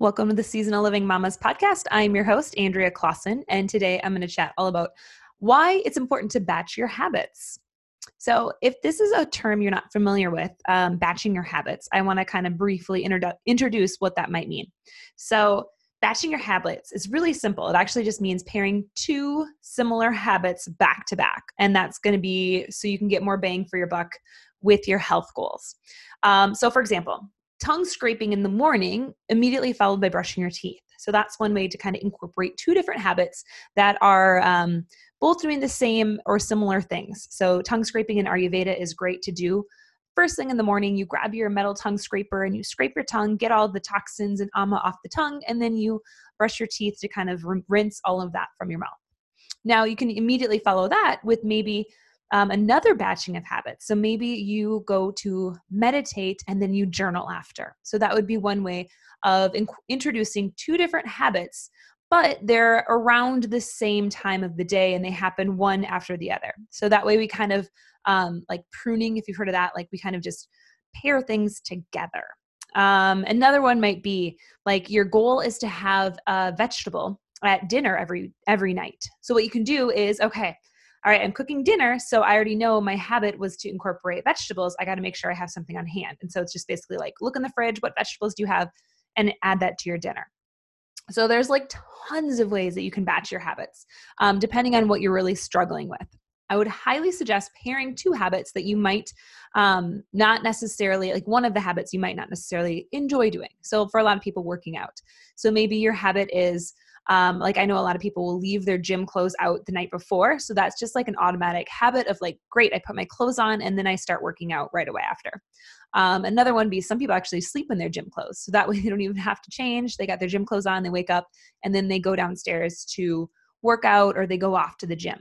Welcome to the Seasonal Living Mamas podcast. I'm your host, Andrea Clausen, and today I'm going to chat all about why it's important to batch your habits. So, if this is a term you're not familiar with, um, batching your habits, I want to kind of briefly introdu- introduce what that might mean. So, batching your habits is really simple. It actually just means pairing two similar habits back to back. And that's going to be so you can get more bang for your buck with your health goals. Um, so, for example, tongue scraping in the morning, immediately followed by brushing your teeth. So that's one way to kind of incorporate two different habits that are um, both doing the same or similar things. So tongue scraping in Ayurveda is great to do. First thing in the morning, you grab your metal tongue scraper and you scrape your tongue, get all the toxins and ama off the tongue, and then you brush your teeth to kind of rinse all of that from your mouth. Now, you can immediately follow that with maybe um, another batching of habits. So maybe you go to meditate and then you journal after. So that would be one way of in- introducing two different habits, but they're around the same time of the day and they happen one after the other. So that way we kind of um, like pruning, if you've heard of that, like we kind of just pair things together. Um, another one might be like your goal is to have a vegetable at dinner every every night. So what you can do is okay, all right, I'm cooking dinner, so I already know my habit was to incorporate vegetables. I got to make sure I have something on hand. And so it's just basically like look in the fridge, what vegetables do you have, and add that to your dinner. So there's like tons of ways that you can batch your habits, um, depending on what you're really struggling with. I would highly suggest pairing two habits that you might um, not necessarily, like one of the habits you might not necessarily enjoy doing. So, for a lot of people, working out. So, maybe your habit is um, like I know a lot of people will leave their gym clothes out the night before. So that's just like an automatic habit of like, great, I put my clothes on and then I start working out right away after. Um, another one be some people actually sleep in their gym clothes. So that way they don't even have to change. They got their gym clothes on, they wake up, and then they go downstairs to work out or they go off to the gym.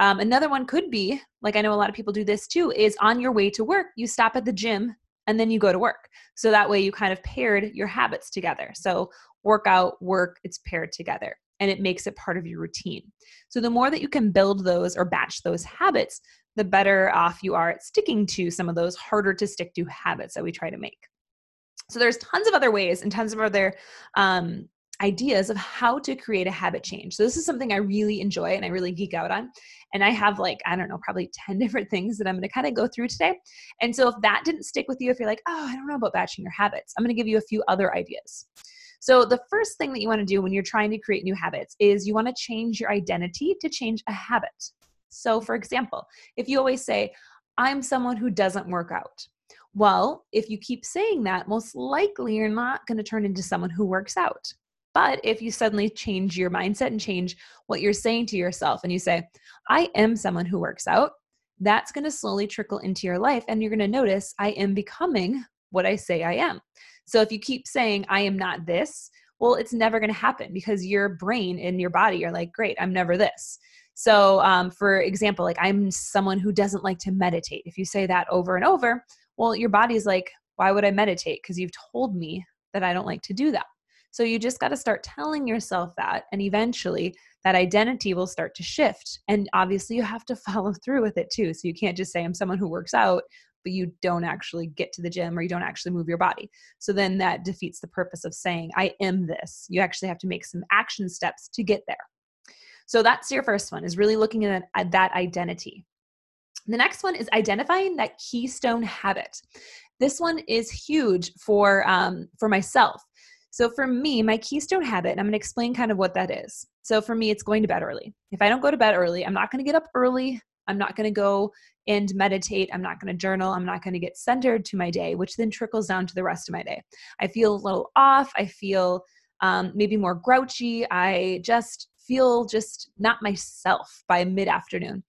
Um, another one could be, like I know a lot of people do this too, is on your way to work, you stop at the gym and then you go to work. So that way you kind of paired your habits together. So workout, work, it's paired together and it makes it part of your routine. So the more that you can build those or batch those habits, the better off you are at sticking to some of those harder to stick to habits that we try to make. So there's tons of other ways and tons of other um, ideas of how to create a habit change. So this is something I really enjoy and I really geek out on. And I have like, I don't know, probably 10 different things that I'm going to kind of go through today. And so if that didn't stick with you, if you're like, oh, I don't know about batching your habits, I'm going to give you a few other ideas. So, the first thing that you want to do when you're trying to create new habits is you want to change your identity to change a habit. So, for example, if you always say, I'm someone who doesn't work out, well, if you keep saying that, most likely you're not going to turn into someone who works out. But if you suddenly change your mindset and change what you're saying to yourself and you say, I am someone who works out, that's going to slowly trickle into your life. And you're going to notice I am becoming what I say I am. So if you keep saying, I am not this, well, it's never going to happen because your brain and your body are like, great, I'm never this. So, um, for example, like I'm someone who doesn't like to meditate. If you say that over and over, well, your body's like, why would I meditate? Because you've told me that I don't like to do that. So, you just got to start telling yourself that, and eventually that identity will start to shift. And obviously, you have to follow through with it too. So, you can't just say, I'm someone who works out but you don't actually get to the gym or you don't actually move your body. So then that defeats the purpose of saying, I am this. You actually have to make some action steps to get there. So that's your first one is really looking at, at that identity. The next one is identifying that keystone habit. This one is huge for um, for myself. So for me, my keystone habit, and I'm going to explain kind of what that is. So for me, it's going to bed early. If I don't go to bed early, I'm not going to get up early. I'm not going to go and meditate. I'm not going to journal. I'm not going to get centered to my day, which then trickles down to the rest of my day. I feel a little off. I feel um, maybe more grouchy. I just feel just not myself by mid afternoon.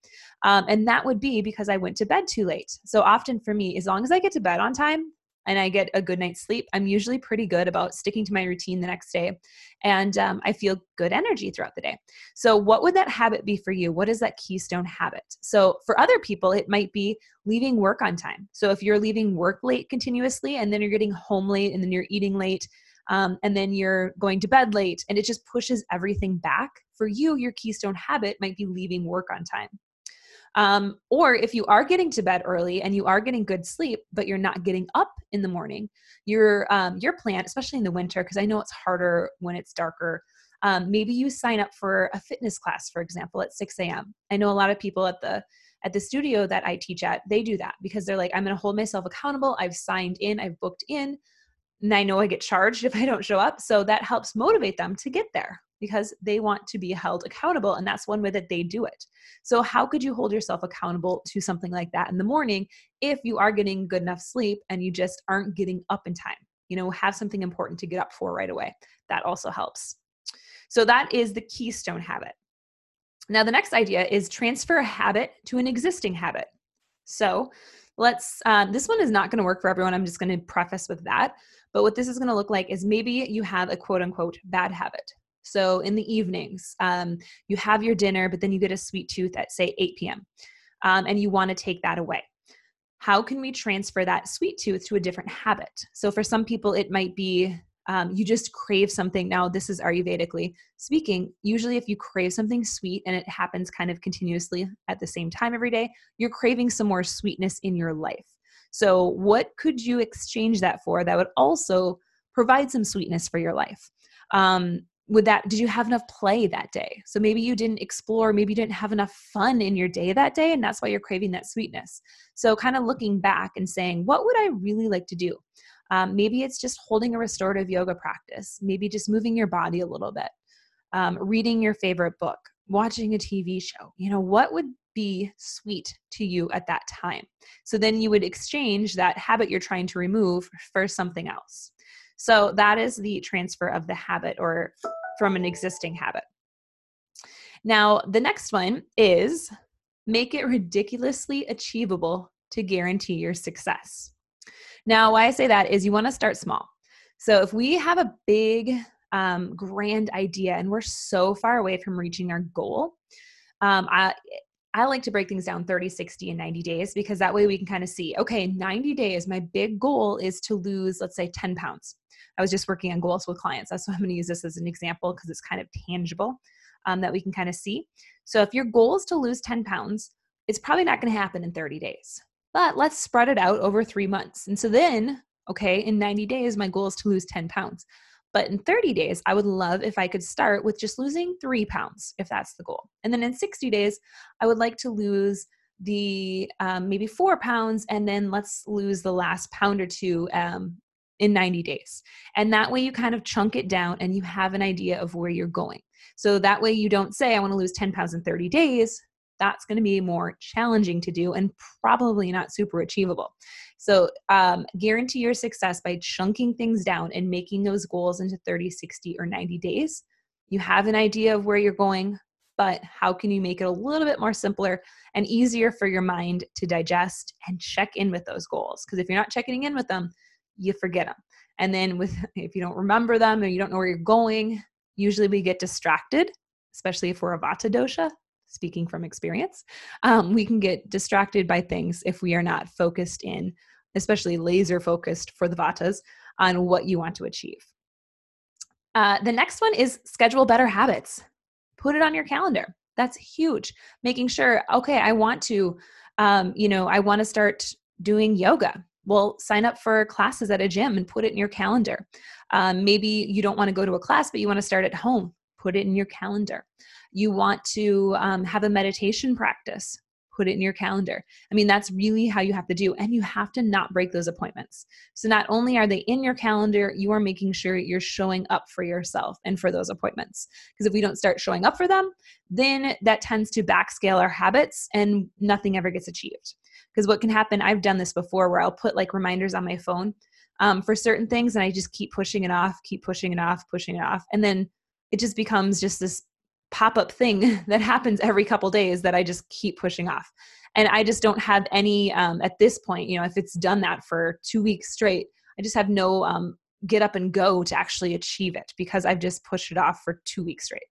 Um, and that would be because I went to bed too late. So often for me, as long as I get to bed on time, and I get a good night's sleep, I'm usually pretty good about sticking to my routine the next day. And um, I feel good energy throughout the day. So, what would that habit be for you? What is that keystone habit? So, for other people, it might be leaving work on time. So, if you're leaving work late continuously and then you're getting home late and then you're eating late, um, and then you're going to bed late and it just pushes everything back, for you, your keystone habit might be leaving work on time. Um, or if you are getting to bed early and you are getting good sleep, but you're not getting up in the morning, your um, your plan, especially in the winter, because I know it's harder when it's darker. Um, maybe you sign up for a fitness class, for example, at 6 a.m. I know a lot of people at the at the studio that I teach at, they do that because they're like, I'm going to hold myself accountable. I've signed in, I've booked in, and I know I get charged if I don't show up. So that helps motivate them to get there because they want to be held accountable. And that's one way that they do it. So, how could you hold yourself accountable to something like that in the morning if you are getting good enough sleep and you just aren't getting up in time? You know, have something important to get up for right away. That also helps. So, that is the keystone habit. Now, the next idea is transfer a habit to an existing habit. So, let's, um, this one is not going to work for everyone. I'm just going to preface with that. But what this is going to look like is maybe you have a quote unquote bad habit. So in the evenings, um, you have your dinner, but then you get a sweet tooth at, say, 8 p.m., um, and you want to take that away. How can we transfer that sweet tooth to a different habit? So for some people, it might be um, you just crave something. Now, this is Ayurvedically speaking. Usually, if you crave something sweet and it happens kind of continuously at the same time every day, you're craving some more sweetness in your life. So, what could you exchange that for that would also provide some sweetness for your life? Um, would that did you have enough play that day? So maybe you didn't explore maybe you didn't have enough fun in your day that day and that's why you're craving that sweetness. So kind of looking back and saying what would i really like to do? Um, maybe it's just holding a restorative yoga practice maybe just moving your body a little bit um, reading your favorite book watching a tv show. You know what would be sweet to you at that time? So then you would exchange that habit you're trying to remove for something else. So that is the transfer of the habit or from an existing habit. Now, the next one is make it ridiculously achievable to guarantee your success. Now, why I say that is you want to start small. So if we have a big, um, grand idea and we're so far away from reaching our goal, um, I, I like to break things down 30, 60, and 90 days because that way we can kind of see okay, 90 days, my big goal is to lose, let's say, 10 pounds. I was just working on goals with clients. That's why I'm going to use this as an example because it's kind of tangible um, that we can kind of see. So if your goal is to lose 10 pounds, it's probably not going to happen in 30 days. But let's spread it out over three months. And so then, okay, in 90 days, my goal is to lose 10 pounds. But in 30 days, I would love if I could start with just losing three pounds, if that's the goal. And then in 60 days, I would like to lose the um, maybe four pounds, and then let's lose the last pound or two um, in 90 days. And that way you kind of chunk it down and you have an idea of where you're going. So that way you don't say, I want to lose 10 pounds in 30 days. That's going to be more challenging to do and probably not super achievable. So, um, guarantee your success by chunking things down and making those goals into 30, 60, or 90 days. You have an idea of where you're going, but how can you make it a little bit more simpler and easier for your mind to digest and check in with those goals? Because if you're not checking in with them, you forget them. And then with if you don't remember them or you don't know where you're going, usually we get distracted, especially if we're a vata dosha, speaking from experience. Um, we can get distracted by things if we are not focused in, especially laser focused for the vatas on what you want to achieve. Uh, the next one is schedule better habits. Put it on your calendar. That's huge. Making sure, okay, I want to, um, you know, I want to start doing yoga well sign up for classes at a gym and put it in your calendar um, maybe you don't want to go to a class but you want to start at home put it in your calendar. You want to um, have a meditation practice put it in your calendar. I mean that's really how you have to do and you have to not break those appointments. So not only are they in your calendar you are making sure you're showing up for yourself and for those appointments. Because if we don't start showing up for them then that tends to backscale our habits and nothing ever gets achieved. Because what can happen, I've done this before where I'll put like reminders on my phone um, for certain things and I just keep pushing it off, keep pushing it off, pushing it off. And then it just becomes just this pop up thing that happens every couple days that I just keep pushing off. And I just don't have any, um, at this point, you know, if it's done that for two weeks straight, I just have no um, get up and go to actually achieve it because I've just pushed it off for two weeks straight.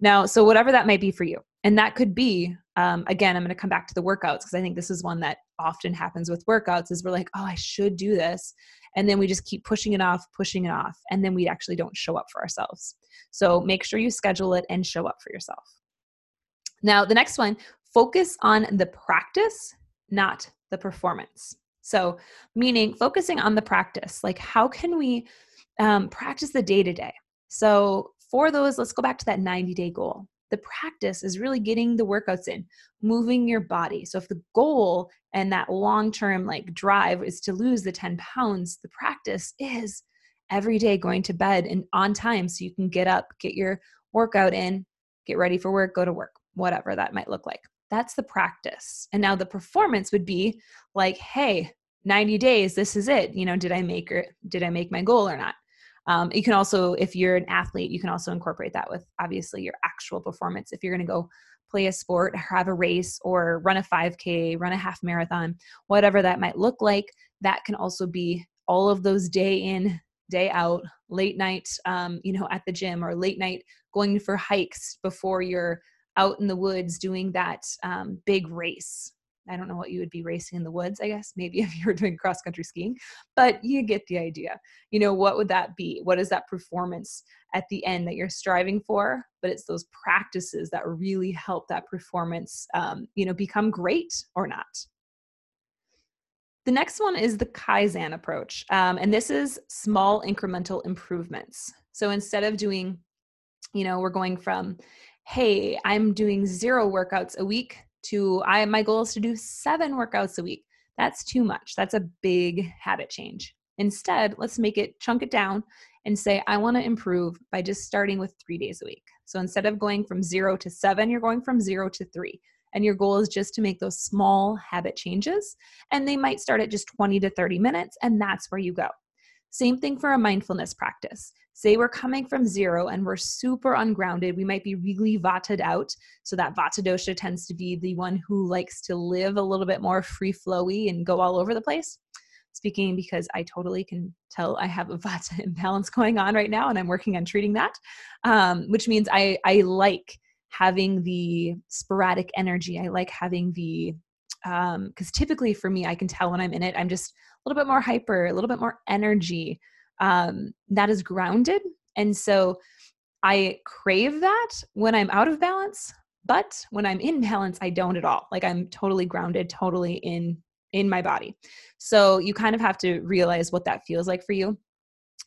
Now, so whatever that might be for you, and that could be um, again i'm going to come back to the workouts because i think this is one that often happens with workouts is we're like oh i should do this and then we just keep pushing it off pushing it off and then we actually don't show up for ourselves so make sure you schedule it and show up for yourself now the next one focus on the practice, not the performance. So, meaning focusing on the practice, like how can we um, practice the day to day? So, for those, let's go back to that 90 day goal. The practice is really getting the workouts in, moving your body. So, if the goal and that long term like drive is to lose the 10 pounds, the practice is every day going to bed and on time so you can get up, get your workout in, get ready for work, go to work, whatever that might look like. That's the practice. And now the performance would be like, hey, 90 days, this is it. You know, did I make or did I make my goal or not? Um, you can also, if you're an athlete, you can also incorporate that with obviously your actual performance. If you're going to go play a sport, have a race, or run a 5K, run a half marathon, whatever that might look like, that can also be all of those day in, day out, late night, um, you know, at the gym, or late night going for hikes before you're out in the woods doing that um, big race. I don't know what you would be racing in the woods, I guess, maybe if you were doing cross country skiing, but you get the idea. You know, what would that be? What is that performance at the end that you're striving for? But it's those practices that really help that performance, um, you know, become great or not. The next one is the Kaizen approach. Um, and this is small incremental improvements. So instead of doing, you know, we're going from, hey, I'm doing zero workouts a week to I my goal is to do 7 workouts a week. That's too much. That's a big habit change. Instead, let's make it chunk it down and say I want to improve by just starting with 3 days a week. So instead of going from 0 to 7, you're going from 0 to 3. And your goal is just to make those small habit changes. And they might start at just 20 to 30 minutes, and that's where you go. Same thing for a mindfulness practice. Say we're coming from zero and we're super ungrounded. We might be really vated out. So that vata dosha tends to be the one who likes to live a little bit more free flowy and go all over the place. Speaking because I totally can tell I have a vata imbalance going on right now, and I'm working on treating that, um, which means I I like having the sporadic energy. I like having the because um, typically for me, I can tell when I'm in it, I'm just a little bit more hyper, a little bit more energy. Um, that is grounded. And so I crave that when I'm out of balance, but when I'm in balance, I don't at all. Like I'm totally grounded, totally in in my body. So you kind of have to realize what that feels like for you.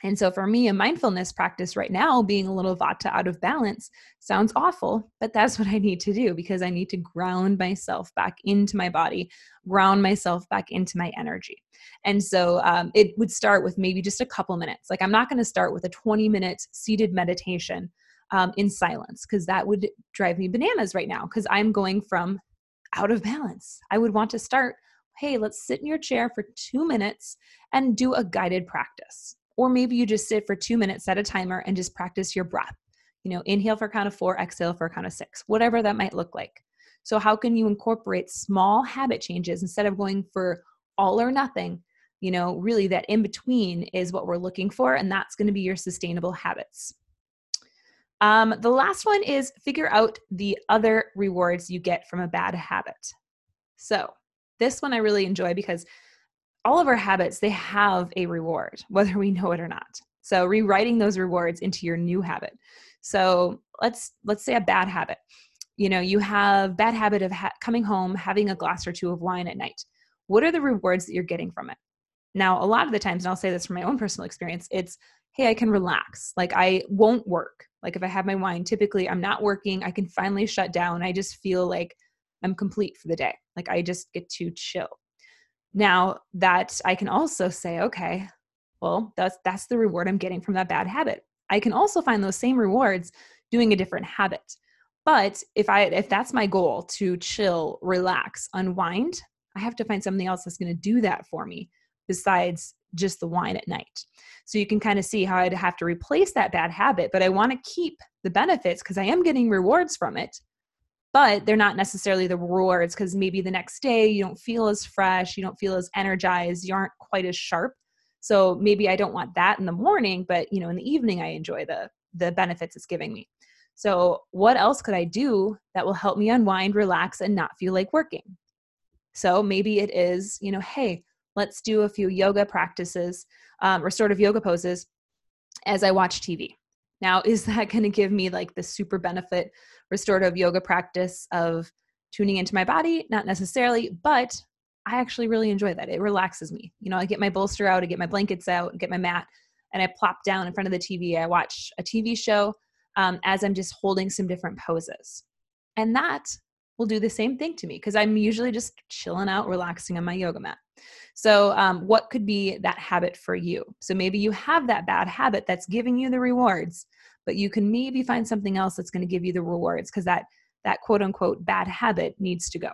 And so for me, a mindfulness practice right now, being a little vata out of balance sounds awful, but that's what I need to do because I need to ground myself back into my body, ground myself back into my energy. And so um, it would start with maybe just a couple minutes. Like I'm not going to start with a 20 minute seated meditation um, in silence because that would drive me bananas right now because I'm going from out of balance. I would want to start hey, let's sit in your chair for two minutes and do a guided practice. Or maybe you just sit for two minutes, set a timer, and just practice your breath. You know, inhale for a count of four, exhale for a count of six, whatever that might look like. So, how can you incorporate small habit changes instead of going for all or nothing? You know, really, that in between is what we're looking for, and that's going to be your sustainable habits. Um, the last one is figure out the other rewards you get from a bad habit. So, this one I really enjoy because all of our habits they have a reward whether we know it or not. So rewriting those rewards into your new habit. So let's let's say a bad habit. You know you have bad habit of ha- coming home having a glass or two of wine at night. What are the rewards that you're getting from it? Now a lot of the times and i'll say this from my own personal experience it's hey i can relax. Like i won't work. Like if i have my wine typically i'm not working. I can finally shut down. I just feel like i'm complete for the day. Like i just get to chill now that I can also say, okay, well, that's that's the reward I'm getting from that bad habit. I can also find those same rewards doing a different habit. But if I if that's my goal to chill, relax, unwind, I have to find something else that's going to do that for me besides just the wine at night. So you can kind of see how I'd have to replace that bad habit, but I want to keep the benefits because I am getting rewards from it but they're not necessarily the rewards because maybe the next day you don't feel as fresh, you don't feel as energized, you aren't quite as sharp. So maybe I don't want that in the morning, but you know, in the evening I enjoy the the benefits it's giving me. So what else could I do that will help me unwind, relax, and not feel like working? So maybe it is, you know, hey, let's do a few yoga practices, um, restorative yoga poses as I watch TV. Now, is that going to give me like the super benefit restorative yoga practice of tuning into my body, not necessarily, but I actually really enjoy that. It relaxes me. You know, I get my bolster out, I get my blankets out, get my mat, and I plop down in front of the TV. I watch a TV show um, as I'm just holding some different poses. And that will do the same thing to me because I'm usually just chilling out, relaxing on my yoga mat. So, um, what could be that habit for you? So, maybe you have that bad habit that's giving you the rewards, but you can maybe find something else that's going to give you the rewards because that that quote unquote bad habit needs to go.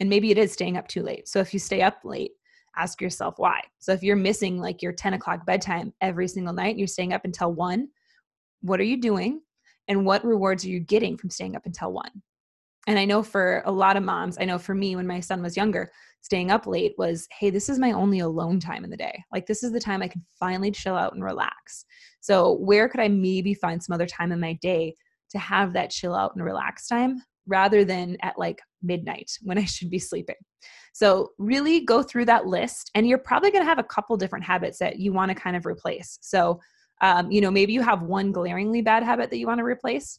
And maybe it is staying up too late. So, if you stay up late, ask yourself why. So, if you're missing like your 10 o'clock bedtime every single night, you're staying up until one, what are you doing? And what rewards are you getting from staying up until one? And I know for a lot of moms, I know for me when my son was younger, staying up late was, hey, this is my only alone time in the day. Like, this is the time I can finally chill out and relax. So, where could I maybe find some other time in my day to have that chill out and relax time rather than at like midnight when I should be sleeping? So, really go through that list, and you're probably going to have a couple different habits that you want to kind of replace. So, um, you know, maybe you have one glaringly bad habit that you want to replace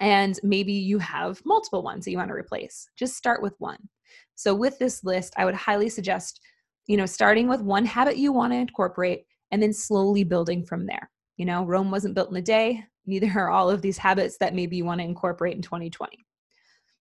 and maybe you have multiple ones that you want to replace. Just start with one. So with this list i would highly suggest you know starting with one habit you want to incorporate and then slowly building from there. You know rome wasn't built in a day neither are all of these habits that maybe you want to incorporate in 2020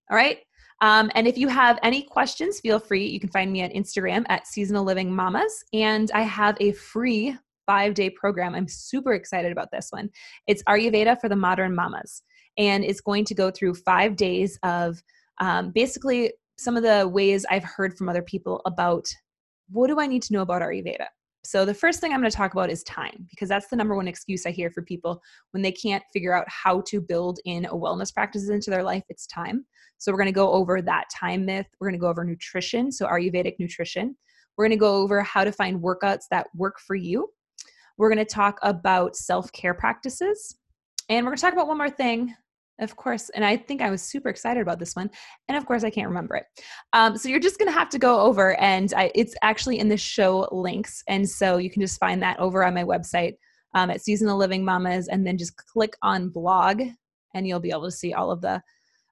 all right? Um, and if you have any questions feel free. You can find me at instagram at seasonal living mamas and i have a free five day program. I'm super excited about this one. It's ayurveda for the modern mamas and it's going to go through five days of um, basically some of the ways I've heard from other people about what do I need to know about Ayurveda. So the first thing I'm going to talk about is time because that's the number one excuse I hear for people when they can't figure out how to build in a wellness practices into their life. It's time. So we're going to go over that time myth. We're going to go over nutrition, so Ayurvedic nutrition. We're going to go over how to find workouts that work for you. We're going to talk about self care practices. And we're going to talk about one more thing of course. And I think I was super excited about this one. And of course, I can't remember it. Um, so you're just going to have to go over, and I, it's actually in the show links. And so you can just find that over on my website um, at Seasonal Living Mamas, and then just click on blog, and you'll be able to see all of the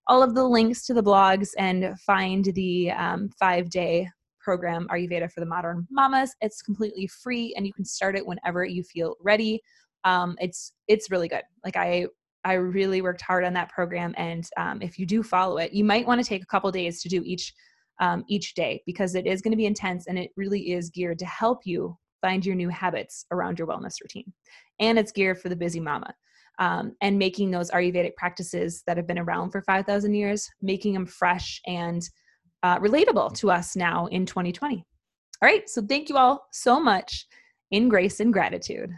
all of the links to the blogs and find the um, five day program Ayurveda for the Modern Mamas. It's completely free, and you can start it whenever you feel ready. Um, it's it's really good. Like I I really worked hard on that program. And um, if you do follow it, you might want to take a couple days to do each um, each day because it is going to be intense and it really is geared to help you find your new habits around your wellness routine. And it's geared for the busy mama. Um, and making those Ayurvedic practices that have been around for 5,000 years, making them fresh and uh, relatable to us now in 2020. All right, so thank you all so much in grace and gratitude.